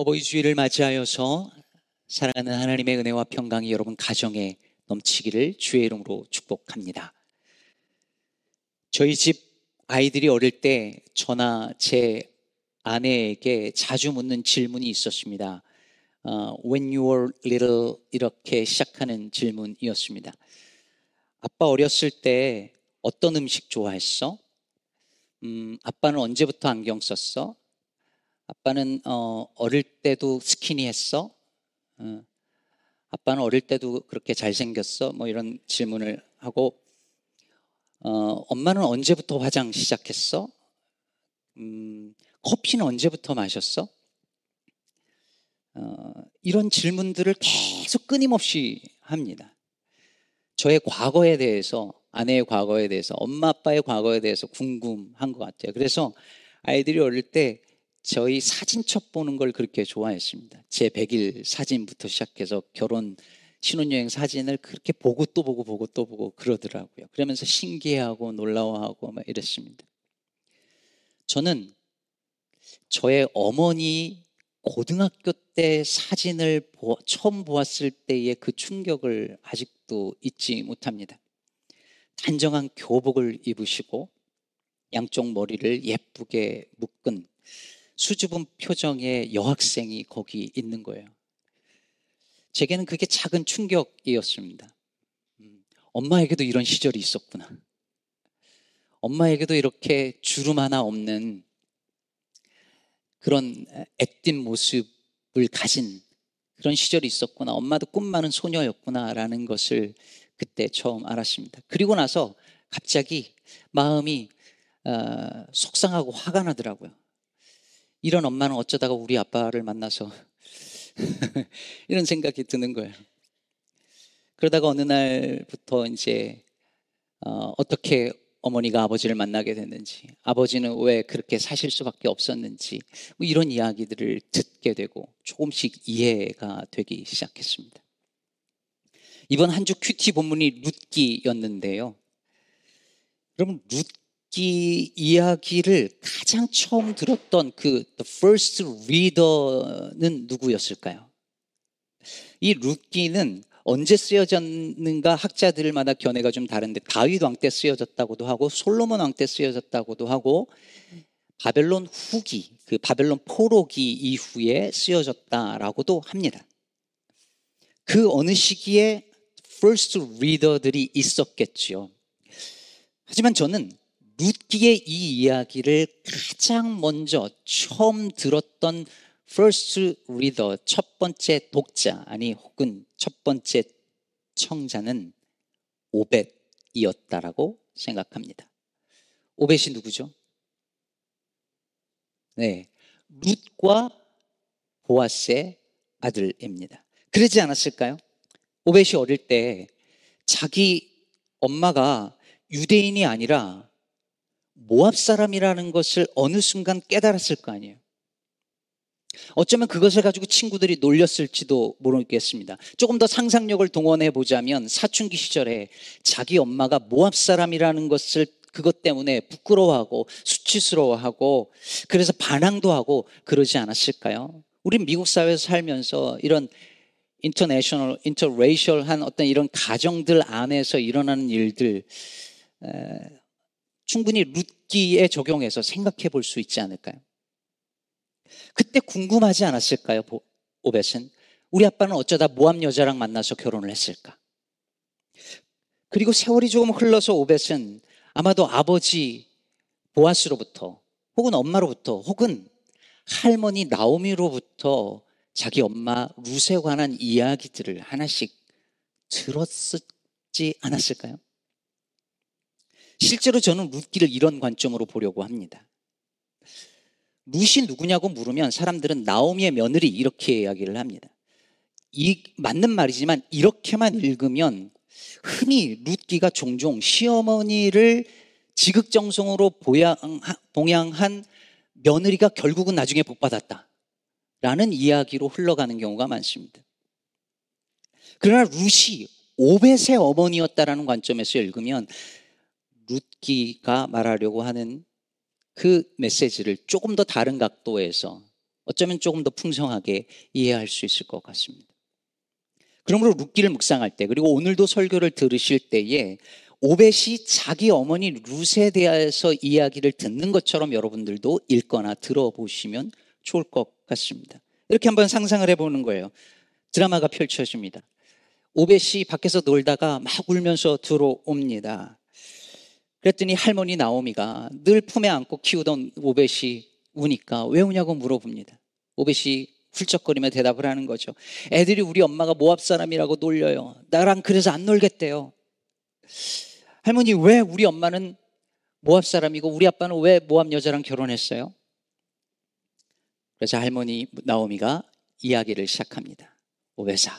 어버이 주일을 맞이하여서 사랑하는 하나님의 은혜와 평강이 여러분 가정에 넘치기를 주의 이름으로 축복합니다. 저희 집 아이들이 어릴 때 저나 제 아내에게 자주 묻는 질문이 있었습니다. 어, When you were little 이렇게 시작하는 질문이었습니다. 아빠 어렸을 때 어떤 음식 좋아했어? 음, 아빠는 언제부터 안경 썼어? 아빠는 어, 어릴 때도 스키니했어? 어, 아빠는 어릴 때도 그렇게 잘생겼어? 뭐 이런 질문을 하고 어, 엄마는 언제부터 화장 시작했어? 음, 커피는 언제부터 마셨어? 어, 이런 질문들을 계속 끊임없이 합니다. 저의 과거에 대해서, 아내의 과거에 대해서, 엄마 아빠의 과거에 대해서 궁금한 것 같아요. 그래서 아이들이 어릴 때 저희 사진첩 보는 걸 그렇게 좋아했습니다. 제 100일 사진부터 시작해서 결혼 신혼여행 사진을 그렇게 보고 또 보고 보고 또 보고 그러더라고요. 그러면서 신기해하고 놀라워하고 막 이랬습니다. 저는 저의 어머니 고등학교 때 사진을 보, 처음 보았을 때의 그 충격을 아직도 잊지 못합니다. 단정한 교복을 입으시고 양쪽 머리를 예쁘게 묶은 수줍은 표정의 여학생이 거기 있는 거예요. 제게는 그게 작은 충격이었습니다. 음, 엄마에게도 이런 시절이 있었구나. 엄마에게도 이렇게 주름 하나 없는 그런 애띤 모습을 가진 그런 시절이 있었구나. 엄마도 꿈 많은 소녀였구나라는 것을 그때 처음 알았습니다. 그리고 나서 갑자기 마음이 어, 속상하고 화가 나더라고요. 이런 엄마는 어쩌다가 우리 아빠를 만나서 이런 생각이 드는 거예요. 그러다가 어느 날부터 이제 어, 어떻게 어머니가 아버지를 만나게 됐는지, 아버지는 왜 그렇게 사실 수밖에 없었는지, 뭐 이런 이야기들을 듣게 되고 조금씩 이해가 되기 시작했습니다. 이번 한 주 큐티 본문이 룻기였는데요. 여러분, 룻기 이야기를 가장 처음 들었던 그 the first reader는 누구였을까요? 이 룻기는 언제 쓰여졌는가 학자들마다 견해가 좀 다른데 다윗 왕 때 쓰여졌다고도 하고 솔로몬 왕 때 쓰여졌다고도 하고 바벨론 후기 그 바벨론 포로기 이후에 쓰여졌다라고도 합니다. 그 어느 시기에 first reader들이 있었겠지요. 하지만 저는 룻기의 이 이야기를 가장 먼저 처음 들었던 first reader, 첫 번째 독자, 아니, 혹은 첫 번째 청자는 오벳이었다라고 생각합니다. 오벳이 누구죠? 네. 룻과 보아스의 아들입니다. 그러지 않았을까요? 오벳이 어릴 때 자기 엄마가 유대인이 아니라 모압 사람이라는 것을 어느 순간 깨달았을 거 아니에요. 어쩌면 그것을 가지고 친구들이 놀렸을지도 모르겠습니다. 조금 더 상상력을 동원해 보자면 사춘기 시절에 자기 엄마가 모압 사람이라는 것을 그것 때문에 부끄러워하고 수치스러워하고 그래서 반항도 하고 그러지 않았을까요? 우린 미국 사회에서 살면서 이런 인터내셔널, 인터레이셜한 어떤 이런 가정들 안에서 일어나는 일들 에, 충분히 룻기에 적용해서 생각해 볼 수 있지 않을까요? 그때 궁금하지 않았을까요? 오벳은 우리 아빠는 어쩌다 모함 여자랑 만나서 결혼을 했을까? 그리고 세월이 조금 흘러서 오벳은 아마도 아버지 보아스로부터 혹은 엄마로부터 혹은 할머니 나오미로부터 자기 엄마 루세 관한 이야기들을 하나씩 들었지 않았을까요? 실제로 저는 룻기를 이런 관점으로 보려고 합니다. 룻이 누구냐고 물으면 사람들은 나오미의 며느리 이렇게 이야기를 합니다. 이 맞는 말이지만 이렇게만 읽으면 흔히 룻기가 종종 시어머니를 지극정성으로 봉양한 며느리가 결국은 나중에 복받았다. 라는 이야기로 흘러가는 경우가 많습니다. 그러나 룻이 오벳의 어머니였다라는 관점에서 읽으면 룻기가 말하려고 하는 그 메시지를 조금 더 다른 각도에서 어쩌면 조금 더 풍성하게 이해할 수 있을 것 같습니다. 그러므로 룻기를 묵상할 때 그리고 오늘도 설교를 들으실 때에 오벳이 자기 어머니 룻에 대해서 이야기를 듣는 것처럼 여러분들도 읽거나 들어보시면 좋을 것 같습니다. 이렇게 한번 상상을 해보는 거예요. 드라마가 펼쳐집니다. 오벳이 밖에서 놀다가 막 울면서 들어옵니다. 그랬더니 할머니 나오미가 늘 품에 안고 키우던 오벳이 우니까 왜 우냐고 물어봅니다. 오벳이 훌쩍거리며 대답을 하는 거죠. 애들이 우리 엄마가 모압 사람이라고 놀려요. 나랑 그래서 안 놀겠대요. 할머니 왜 우리 엄마는 모압 사람이고 우리 아빠는 왜 모압 여자랑 결혼했어요? 그래서 할머니 나오미가 이야기를 시작합니다. 오베사,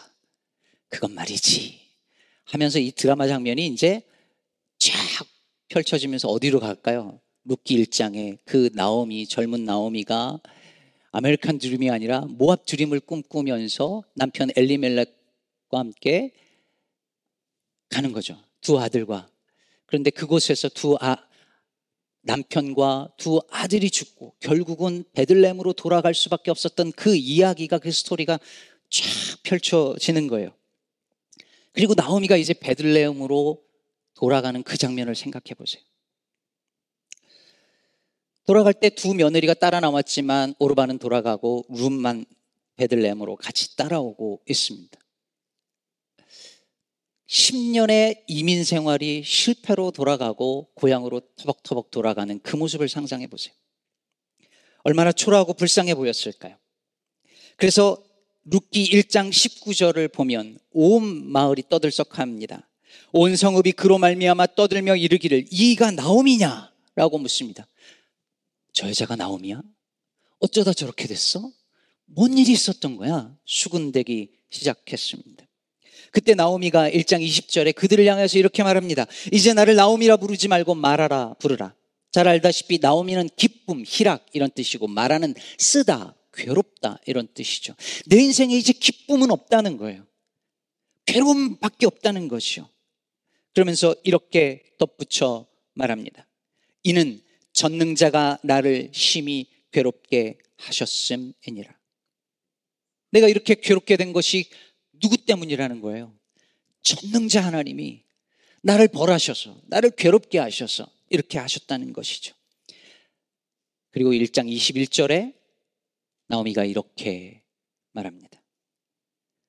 그건 말이지. 하면서 이 드라마 장면이 이제 쫙 펼쳐지면서 어디로 갈까요? 룻기 1장에 그 나오미, 젊은 나오미가 아메리칸 드림이 아니라 모압 드림을 꿈꾸면서 남편 엘리멜렉과 함께 가는 거죠. 두 아들과. 그런데 그곳에서 두 아, 남편과 두 아들이 죽고 결국은 베들렘으로 돌아갈 수밖에 없었던 그 이야기가 그 스토리가 쫙 펼쳐지는 거예요. 그리고 나오미가 이제 베들레헴으로 돌아가는 그 장면을 생각해 보세요. 돌아갈 때 두 며느리가 따라 나왔지만 오르바는 돌아가고 룸만 베들레헴으로 같이 따라오고 있습니다. 10년의 이민 생활이 실패로 돌아가고 고향으로 터벅터벅 돌아가는 그 모습을 상상해 보세요. 얼마나 초라하고 불쌍해 보였을까요? 그래서 룻기 1장 19절을 보면 온 마을이 떠들썩합니다. 온 성읍이 그로 말미암아 떠들며 이르기를 이가 나옴이냐라고 묻습니다. 저 여자가 나옴이야? 어쩌다 저렇게 됐어? 뭔 일이 있었던 거야? 수군대기 시작했습니다. 그때 나오미가 1장 20절에 그들을 향해서 이렇게 말합니다. 이제 나를 나오미라 부르지 말고 말하라 부르라. 잘 알다시피 나오미는 기쁨, 희락 이런 뜻이고 말하는 쓰다, 괴롭다 이런 뜻이죠. 내 인생에 이제 기쁨은 없다는 거예요. 괴로움밖에 없다는 것이요. 그러면서 이렇게 덧붙여 말합니다. 이는 전능자가 나를 심히 괴롭게 하셨음이니라. 내가 이렇게 괴롭게 된 것이 누구 때문이라는 거예요? 전능자 하나님이 나를 벌하셔서, 나를 괴롭게 하셔서 이렇게 하셨다는 것이죠. 그리고 1장 21절에 나오미가 이렇게 말합니다.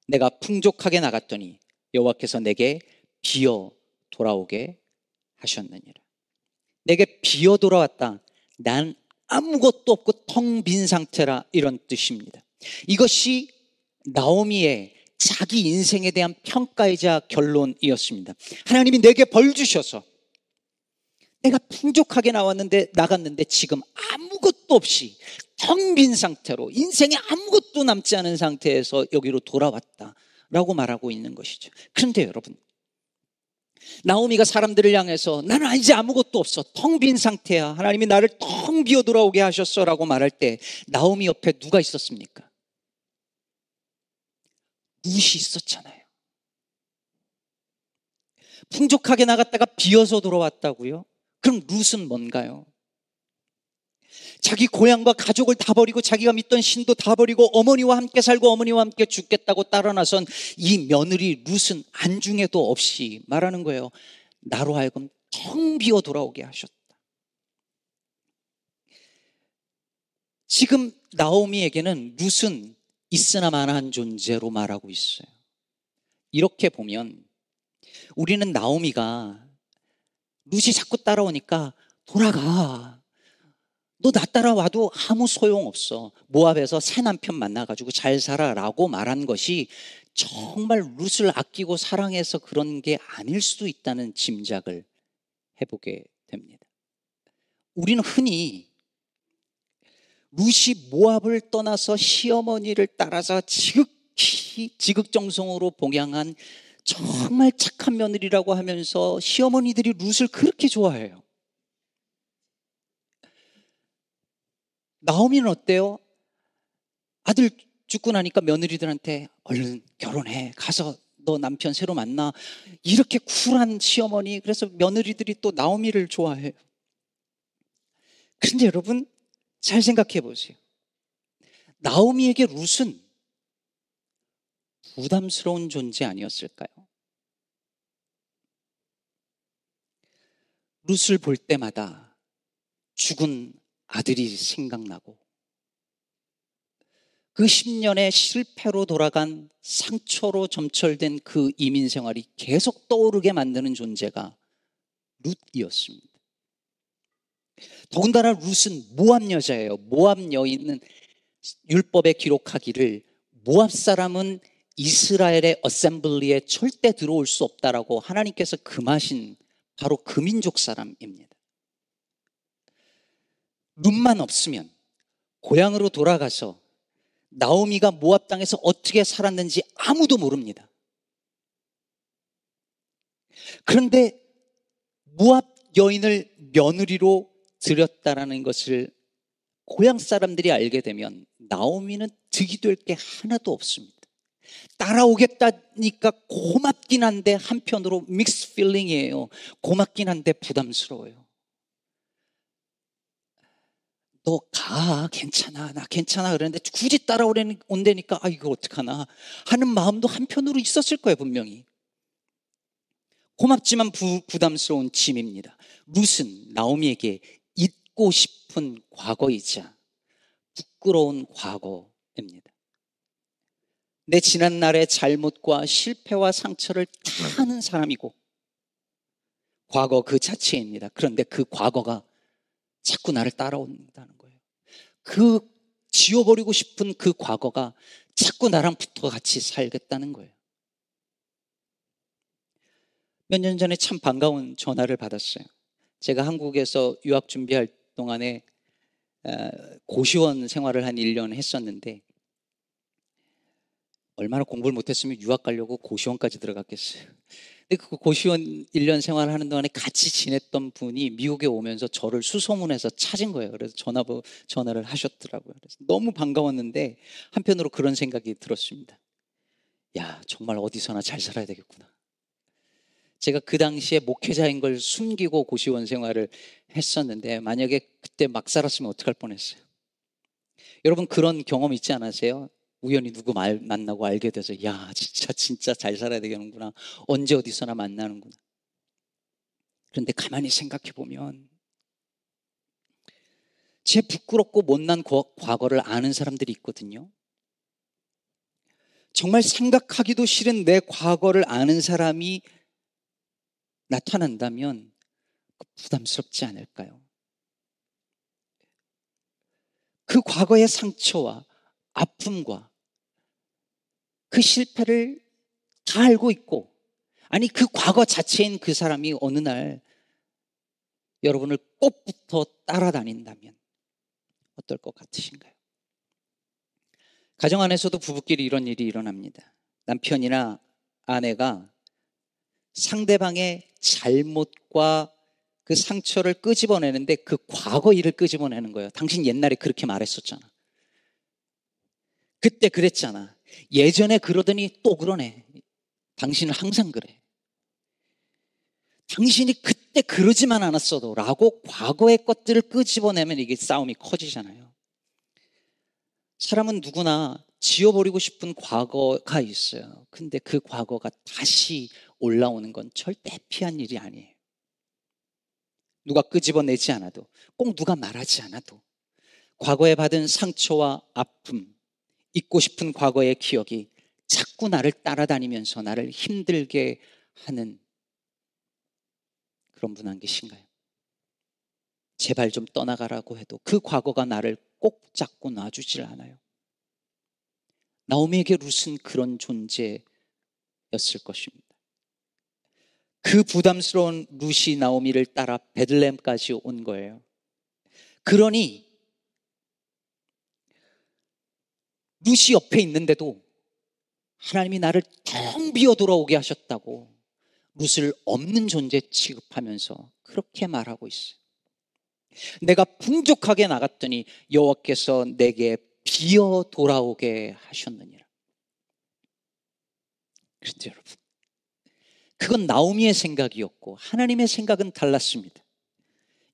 내가 풍족하게 나갔더니 여호와께서 내게 비어 돌아오게 하셨느니라. 내게 비어 돌아왔다. 난 아무것도 없고 텅 빈 상태라 이런 뜻입니다. 이것이 나오미의 자기 인생에 대한 평가이자 결론이었습니다. 하나님이 내게 벌 주셔서 내가 풍족하게 나왔는데 나갔는데 지금 아무것도 없이 텅 빈 상태로 인생에 아무것도 남지 않은 상태에서 여기로 돌아왔다라고 말하고 있는 것이죠. 그런데 여러분 나오미가 사람들을 향해서 나는 이제 아무것도 없어 텅 빈 상태야 하나님이 나를 텅 비어 돌아오게 하셨어 라고 말할 때 나오미 옆에 누가 있었습니까? 룻이 있었잖아요. 풍족하게 나갔다가 비어서 돌아왔다고요? 그럼 룻은 뭔가요? 자기 고향과 가족을 다 버리고 자기가 믿던 신도 다 버리고 어머니와 함께 살고 어머니와 함께 죽겠다고 따라 나선 이 며느리 룻은 안중에도 없이 말하는 거예요. 나로 하여금 텅 비어 돌아오게 하셨다. 지금 나오미에게는 룻은 있으나 마나한 존재로 말하고 있어요. 이렇게 보면 우리는 나오미가 룻이 자꾸 따라오니까 돌아가. 너 나 따라와도 아무 소용 없어. 모압에서 새 남편 만나가지고 잘 살아라고 말한 것이 정말 룻을 아끼고 사랑해서 그런 게 아닐 수도 있다는 짐작을 해보게 됩니다. 우리는 흔히 루시 모압을 떠나서 시어머니를 따라서 지극히 지극정성으로 봉양한 정말 착한 며느리라고 하면서 시어머니들이 룻을 그렇게 좋아해요. 나오미는 어때요? 아들 죽고 나니까 며느리들한테 얼른 결혼해. 가서 너 남편 새로 만나. 이렇게 쿨한 시어머니. 그래서 며느리들이 또 나오미를 좋아해요. 그런데 여러분, 잘 생각해 보세요. 나오미에게 룻은 부담스러운 존재 아니었을까요? 룻을 볼 때마다 죽은 아들이 생각나고 그 10년의 실패로 돌아간 상처로 점철된 그 이민 생활이 계속 떠오르게 만드는 존재가 룻이었습니다. 더군다나 룻은 모압 여자예요. 모압 여인은 율법에 기록하기를 모압 사람은 이스라엘의 어셈블리에 절대 들어올 수 없다라고 하나님께서 금하신 바로 그 민족 사람입니다. 룻만 없으면 고향으로 돌아가서 나오미가 모압 땅에서 어떻게 살았는지 아무도 모릅니다. 그런데 모압 여인을 며느리로 들였다라는 것을 고향 사람들이 알게 되면 나오미는 득이 될 게 하나도 없습니다. 따라오겠다니까 고맙긴 한데 한편으로 mixed feeling이에요. 고맙긴 한데 부담스러워요. 너 가, 괜찮아, 나 괜찮아. 그랬는데 굳이 따라온다니까, 아, 이거 어떡하나. 하는 마음도 한편으로 있었을 거예요, 분명히. 고맙지만 부, 부담스러운 짐입니다. 룻은 나오미에게 잊고 싶은 과거이자 부끄러운 과거입니다. 내 지난 날의 잘못과 실패와 상처를 다 하는 사람이고, 과거 그 자체입니다. 그런데 그 과거가 자꾸 나를 따라온다는 거예요. 그 지워버리고 싶은 그 과거가 자꾸 나랑 붙어 같이 살겠다는 거예요. 몇 년 전에 참 반가운 전화를 받았어요. 제가 한국에서 유학 준비할 동안에 고시원 생활을 한 1년 했었는데 얼마나 공부를 못했으면 유학 가려고 고시원까지 들어갔겠어요. 근데 그 고시원 1년 생활하는 동안에 같이 지냈던 분이 미국에 오면서 저를 수소문해서 찾은 거예요. 그래서 전화 전화를 하셨더라고요. 그래서 너무 반가웠는데 한편으로 그런 생각이 들었습니다. 야, 정말 어디서나 잘 살아야 되겠구나. 제가 그 당시에 목회자인 걸 숨기고 고시원 생활을 했었는데 만약에 그때 막 살았으면 어떡할 뻔했어요. 여러분 그런 경험 있지 않으세요? 우연히 누구 말, 만나고 알게 돼서 야 진짜 진짜 잘 살아야 되겠는구나. 언제 어디서나 만나는구나. 그런데 가만히 생각해 보면 제 부끄럽고 못난 과거를 아는 사람들이 있거든요. 정말 생각하기도 싫은 내 과거를 아는 사람이 나타난다면 부담스럽지 않을까요? 그 과거의 상처와 아픔과 그 실패를 다 알고 있고, 아니, 그 과거 자체인 그 사람이 어느 날 여러분을 꼭 붙어 따라다닌다면 어떨 것 같으신가요? 가정 안에서도 부부끼리 이런 일이 일어납니다. 남편이나 아내가 상대방의 잘못과 그 상처를 끄집어내는데 그 과거 일을 끄집어내는 거예요. 당신 옛날에 그렇게 말했었잖아. 그때 그랬잖아. 예전에 그러더니 또 그러네. 당신은 항상 그래. 당신이 그때 그러지만 않았어도 라고 과거의 것들을 끄집어내면 이게 싸움이 커지잖아요. 사람은 누구나 지워버리고 싶은 과거가 있어요. 근데 그 과거가 다시 올라오는 건 절대 피한 일이 아니에요. 누가 끄집어내지 않아도, 꼭 누가 말하지 않아도, 과거에 받은 상처와 아픔, 잊고 싶은 과거의 기억이 자꾸 나를 따라다니면서 나를 힘들게 하는 그런 분 안 계신가요? 제발 좀 떠나가라고 해도 그 과거가 나를 꼭 잡고 놔주질 않아요. 나오미에게 룻은 그런 존재였을 것입니다. 그 부담스러운 룻이 나오미를 따라 베들렘까지 온 거예요. 그러니 루시 옆에 있는데도 하나님이 나를 텅 비어 돌아오게 하셨다고 룻을 없는 존재 취급하면서 그렇게 말하고 있어요. 내가 풍족하게 나갔더니 여호와께서 내게 비어 돌아오게 하셨느니라. 그런데 여러분, 그건 나오미의 생각이었고 하나님의 생각은 달랐습니다.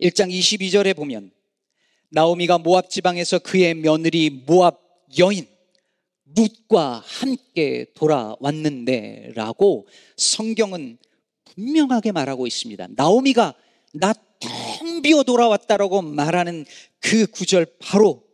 1장 22절에 보면 나오미가 모압 지방에서 그의 며느리 모압 여인 룻과 함께 돌아왔는데 라고 성경은 분명하게 말하고 있습니다. 나오미가 나 텅 비어 돌아왔다라고 말하는 그 구절 바로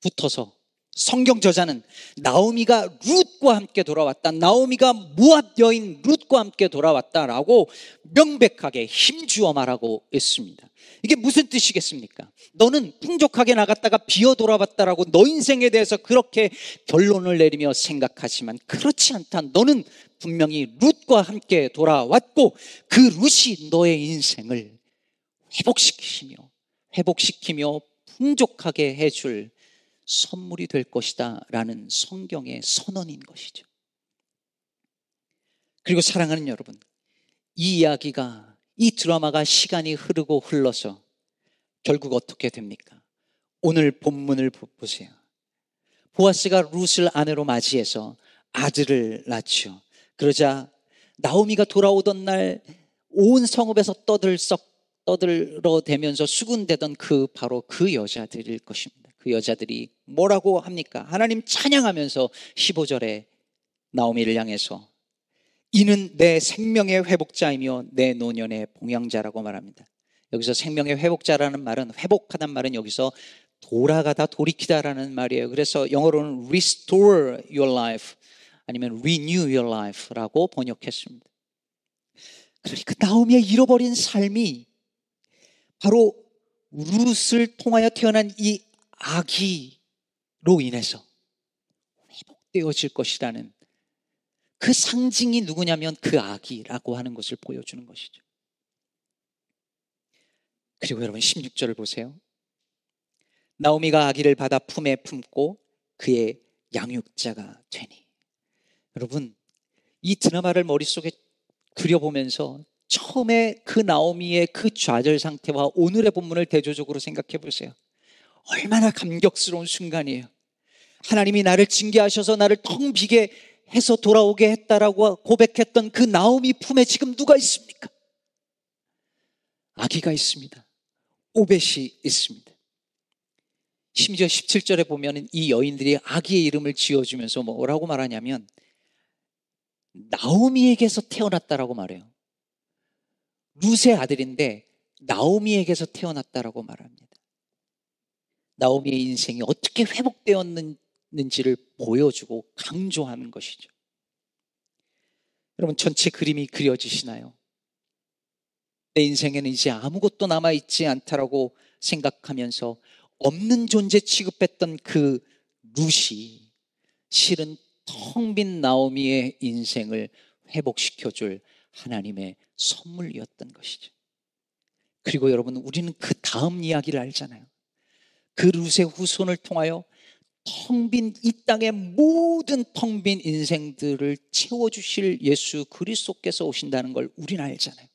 붙어서 성경 저자는 나오미가 룻과 함께 돌아왔다. 나오미가 무압 여인 룻과 함께 돌아왔다라고 명백하게 힘주어 말하고 있습니다. 이게 무슨 뜻이겠습니까? 너는 풍족하게 나갔다가 비어 돌아왔다라고 너 인생에 대해서 그렇게 결론을 내리며 생각하지만 그렇지 않다. 너는 분명히 룻과 함께 돌아왔고 그 룻이 너의 인생을 회복시키시며 회복시키며 풍족하게 해줄 선물이 될 것이다 라는 성경의 선언인 것이죠. 그리고 사랑하는 여러분, 이 이야기가, 이 드라마가 시간이 흐르고 흘러서 결국 어떻게 됩니까? 오늘 본문을 보세요. 보아스가 룻을 아내로 맞이해서 아들을 낳죠. 그러자 나오미가 돌아오던 날 온 성읍에서 떠들썩 떠들어 대면서 수군대던 그 바로 그 여자들일 것입니다. 그 여자들이 뭐라고 합니까? 하나님 찬양하면서 15절에 나오미를 향해서 이는 내 생명의 회복자이며 내 노년의 봉양자라고 말합니다. 여기서 생명의 회복자라는 말은 회복하단 말은 여기서 돌아가다 돌이키다라는 말이에요. 그래서 영어로는 restore your life 아니면 renew your life라고 번역했습니다. 그러니까 나오미의 잃어버린 삶이 바로 룻을 통하여 태어난 이 아기로 인해서 회복되어질 것이라는 그 상징이 누구냐면 그 아기라고 하는 것을 보여주는 것이죠. 그리고 여러분 16절을 보세요. 나오미가 아기를 받아 품에 품고 그의 양육자가 되니. 여러분, 이 드라마를 머릿속에 그려보면서 처음에 그 나오미의 그 좌절 상태와 오늘의 본문을 대조적으로 생각해 보세요. 얼마나 감격스러운 순간이에요. 하나님이 나를 징계하셔서 나를 텅 비게 해서 돌아오게 했다라고 고백했던 그 나오미 품에 지금 누가 있습니까? 아기가 있습니다. 오벳이 있습니다. 심지어 17절에 보면 이 여인들이 아기의 이름을 지어주면서 뭐라고 말하냐면 나오미에게서 태어났다라고 말해요. 룻의 아들인데 나오미에게서 태어났다라고 말합니다. 나오미의 인생이 어떻게 회복되었는지를 보여주고 강조하는 것이죠. 여러분 전체 그림이 그려지시나요? 내 인생에는 이제 아무것도 남아있지 않다라고 생각하면서 없는 존재 취급했던 그 룻이 실은 텅 빈 나오미의 인생을 회복시켜줄 하나님의 선물이었던 것이죠. 그리고 여러분, 우리는 그 다음 이야기를 알잖아요. 그 룻의 후손을 통하여 텅 빈 이 땅의 모든 텅 빈 인생들을 채워주실 예수 그리스도께서 오신다는 걸 우리는 알잖아요.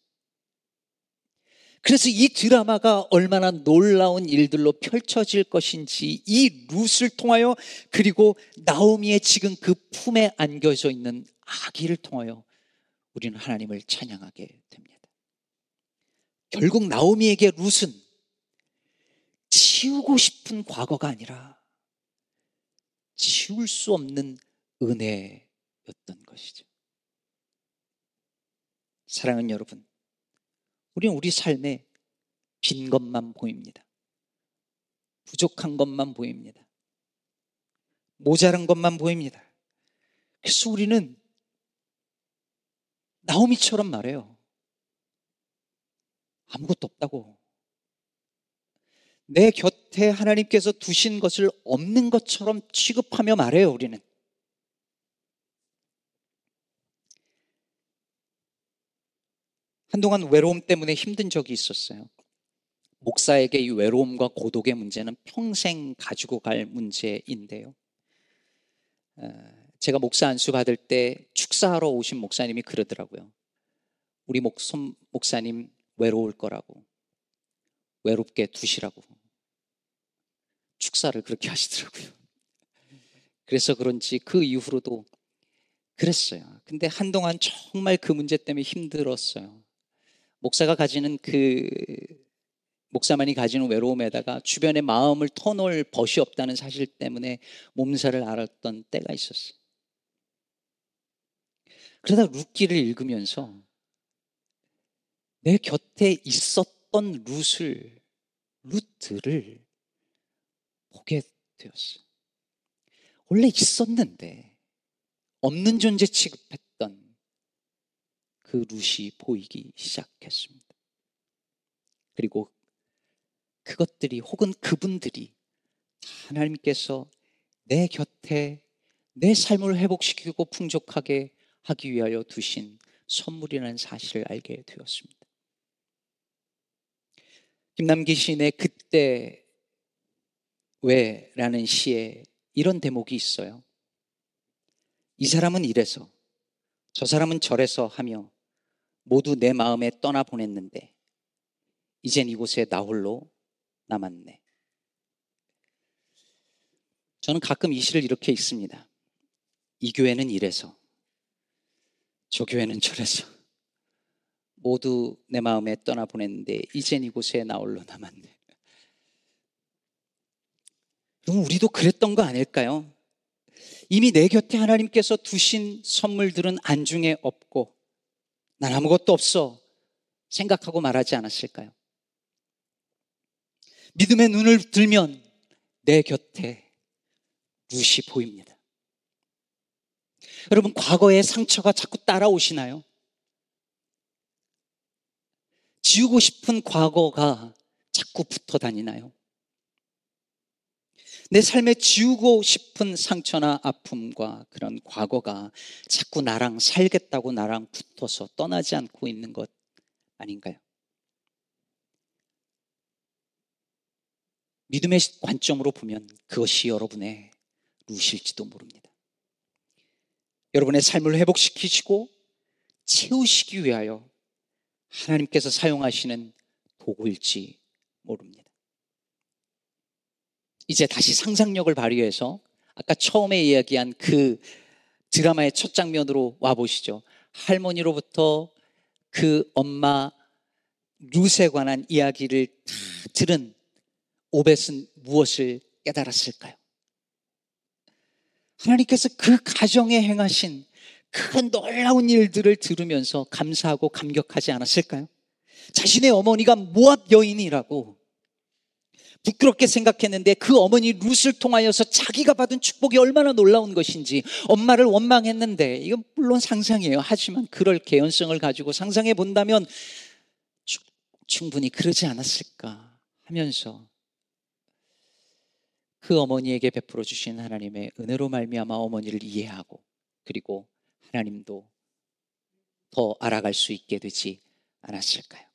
그래서 이 드라마가 얼마나 놀라운 일들로 펼쳐질 것인지 이 룻을 통하여 그리고 나오미의 지금 그 품에 안겨져 있는 아기를 통하여 우리는 하나님을 찬양하게 됩니다. 결국 나오미에게 룻은 치우고 싶은 과거가 아니라 치울 수 없는 은혜였던 것이죠. 사랑하는 여러분, 우리는 우리 삶에 빈 것만 보입니다. 부족한 것만 보입니다. 모자란 것만 보입니다. 그래서 우리는 나오미처럼 말해요. 아무것도 없다고. 내 곁에 하나님께서 두신 것을 없는 것처럼 취급하며 말해요, 우리는. 한동안 외로움 때문에 힘든 적이 있었어요. 목사에게 이 외로움과 고독의 문제는 평생 가지고 갈 문제인데요. 제가 목사 안수 받을 때 축사하러 오신 목사님이 그러더라고요. 우리 목, 목사님 외로울 거라고. 외롭게 두시라고. 축사를 그렇게 하시더라고요. 그래서 그런지 그 이후로도 그랬어요. 근데 한동안 정말 그 문제 때문에 힘들었어요. 목사가 가지는 그 목사만이 가지는 외로움에다가 주변의 마음을 터놓을 벗이 없다는 사실 때문에 몸살을 앓았던 때가 있었어요. 그러다 룻기를 읽으면서 내 곁에 있었 던 룻을, 룻들을 보게 되었어요. 원래 있었는데 없는 존재 취급했던 그 룻이 보이기 시작했습니다. 그리고 그것들이 혹은 그분들이 하나님께서 내 곁에 내 삶을 회복시키고 풍족하게 하기 위하여 두신 선물이라는 사실을 알게 되었습니다. 김남기 시인의 그때 왜 라는 시에 이런 대목이 있어요. 이 사람은 이래서 저 사람은 저래서 하며 모두 내 마음에 떠나 보냈는데 이젠 이곳에 나 홀로 남았네. 저는 가끔 이 시를 이렇게 읽습니다. 이 교회는 이래서 저 교회는 저래서 모두 내 마음에 떠나 보냈는데 이젠 이곳에 나 홀로 남았네. 그럼 우리도 그랬던 거 아닐까요? 이미 내 곁에 하나님께서 두신 선물들은 안중에 없고 난 아무것도 없어 생각하고 말하지 않았을까요? 믿음의 눈을 들면 내 곁에 룻이 보입니다. 여러분, 과거의 상처가 자꾸 따라오시나요? 지우고 싶은 과거가 자꾸 붙어 다니나요? 내 삶에 지우고 싶은 상처나 아픔과 그런 과거가 자꾸 나랑 살겠다고 나랑 붙어서 떠나지 않고 있는 것 아닌가요? 믿음의 관점으로 보면 그것이 여러분의 루실지도 모릅니다. 여러분의 삶을 회복시키시고 채우시기 위하여 하나님께서 사용하시는 도구일지 모릅니다. 이제 다시 상상력을 발휘해서 아까 처음에 이야기한 그 드라마의 첫 장면으로 와보시죠. 할머니로부터 그 엄마 룻에 관한 이야기를 다 들은 오벳은 무엇을 깨달았을까요? 하나님께서 그 가정에 행하신 그 놀라운 일들을 들으면서 감사하고 감격하지 않았을까요? 자신의 어머니가 모압 여인이라고 부끄럽게 생각했는데 그 어머니 룻을 통하여서 자기가 받은 축복이 얼마나 놀라운 것인지 엄마를 원망했는데 이건 물론 상상이에요. 하지만 그럴 개연성을 가지고 상상해 본다면 충분히 그러지 않았을까 하면서 그 어머니에게 베풀어 주신 하나님의 은혜로 말미암아 어머니를 이해하고 그리고 하나님도 더 알아갈 수 있게 되지 않았을까요?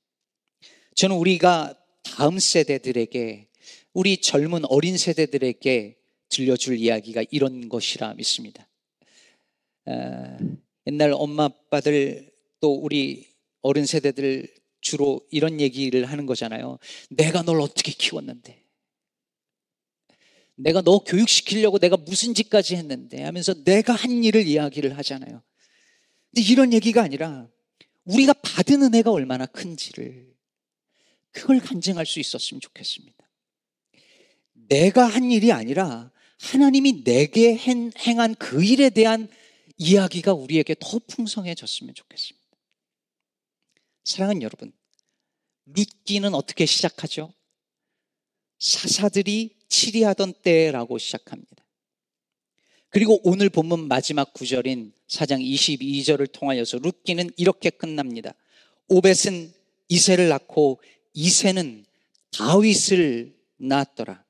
저는 우리가 다음 세대들에게 우리 젊은 어린 세대들에게 들려줄 이야기가 이런 것이라 믿습니다. 어, 옛날 엄마 아빠들 또 우리 어른 세대들 주로 이런 얘기를 하는 거잖아요. 내가 널 어떻게 키웠는데, 내가 너 교육시키려고 내가 무슨 짓까지 했는데 하면서 내가 한 일을 이야기를 하잖아요. 근데 이런 얘기가 아니라 우리가 받은 은혜가 얼마나 큰지를 그걸 간증할 수 있었으면 좋겠습니다. 내가 한 일이 아니라 하나님이 내게 행한 그 일에 대한 이야기가 우리에게 더 풍성해졌으면 좋겠습니다. 사랑하는 여러분, 룻기는 어떻게 시작하죠? 사사들이 치리하던 때라고 시작합니다. 그리고 오늘 본문 마지막 구절인 4장 22절을 통하여서 룻기는 이렇게 끝납니다. 오벳은 이세를 낳고 이세는 다윗을 낳았더라.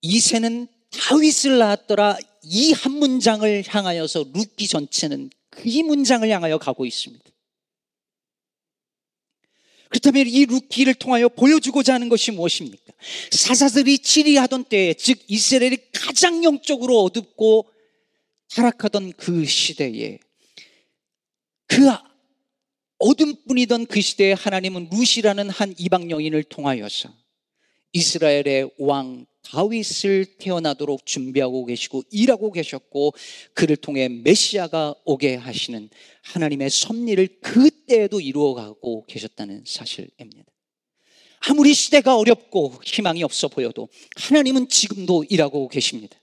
이세는 다윗을 낳았더라. 이 한 문장을 향하여서 룻기 전체는 그이 문장을 향하여 가고 있습니다. 그렇다면 이 루키를 통하여 보여주고자 하는 것이 무엇입니까? 사사들이 치리하던 때에, 즉 이스라엘이 가장 영적으로 어둡고 타락하던 그 시대에 그 어둠뿐이던 그 시대에 하나님은 루시라는 한 이방 여인을 통하여서 이스라엘의 왕 다윗을 태어나도록 준비하고 계시고 일하고 계셨고 그를 통해 메시아가 오게 하시는 하나님의 섭리를 그때에도 이루어가고 계셨다는 사실입니다. 아무리 시대가 어렵고 희망이 없어 보여도 하나님은 지금도 일하고 계십니다.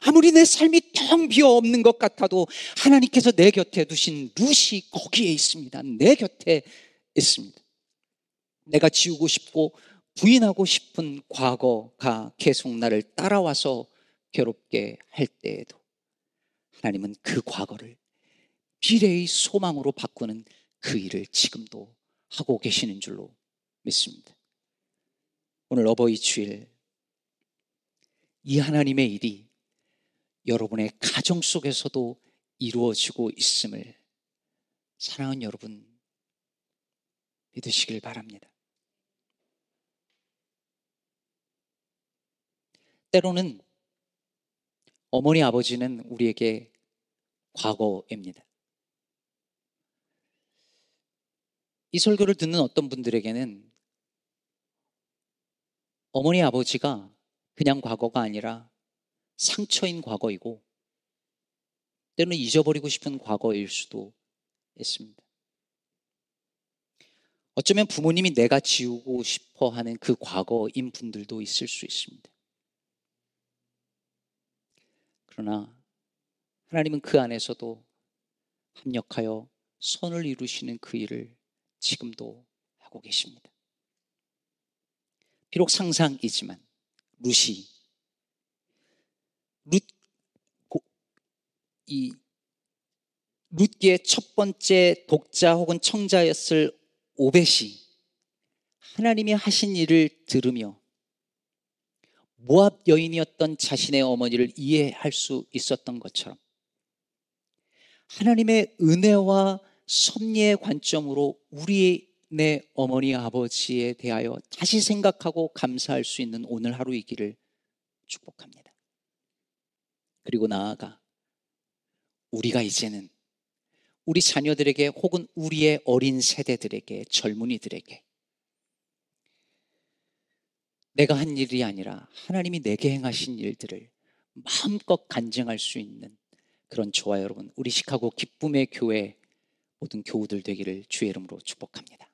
아무리 내 삶이 텅 비어 없는 것 같아도 하나님께서 내 곁에 두신 룻이 거기에 있습니다. 내 곁에 있습니다. 내가 지우고 싶고 부인하고 싶은 과거가 계속 나를 따라와서 괴롭게 할 때에도 하나님은 그 과거를 미래의 소망으로 바꾸는 그 일을 지금도 하고 계시는 줄로 믿습니다. 오늘 어버이 주일 이 하나님의 일이 여러분의 가정 속에서도 이루어지고 있음을 사랑하는 여러분 믿으시길 바랍니다. 때로는 어머니 아버지는 우리에게 과거입니다. 이 설교를 듣는 어떤 분들에게는 어머니 아버지가 그냥 과거가 아니라 상처인 과거이고 때로는 잊어버리고 싶은 과거일 수도 있습니다. 어쩌면 부모님이 내가 지우고 싶어 하는 그 과거인 분들도 있을 수 있습니다. 그러나 하나님은 그 안에서도 합력하여 선을 이루시는 그 일을 지금도 하고 계십니다. 비록 상상이지만 루시 룻, 이 룻기의 첫 번째 독자 혹은 청자였을 오벳이 하나님이 하신 일을 들으며 모압 여인이었던 자신의 어머니를 이해할 수 있었던 것처럼 하나님의 은혜와 섭리의 관점으로 우리 내 어머니 아버지에 대하여 다시 생각하고 감사할 수 있는 오늘 하루이기를 축복합니다. 그리고 나아가 우리가 이제는 우리 자녀들에게 혹은 우리의 어린 세대들에게 젊은이들에게 내가 한 일이 아니라 하나님이 내게 행하신 일들을 마음껏 간증할 수 있는 그런 저와 여러분 우리 시카고 기쁨의 교회 모든 교우들 되기를 주의 이름으로 축복합니다.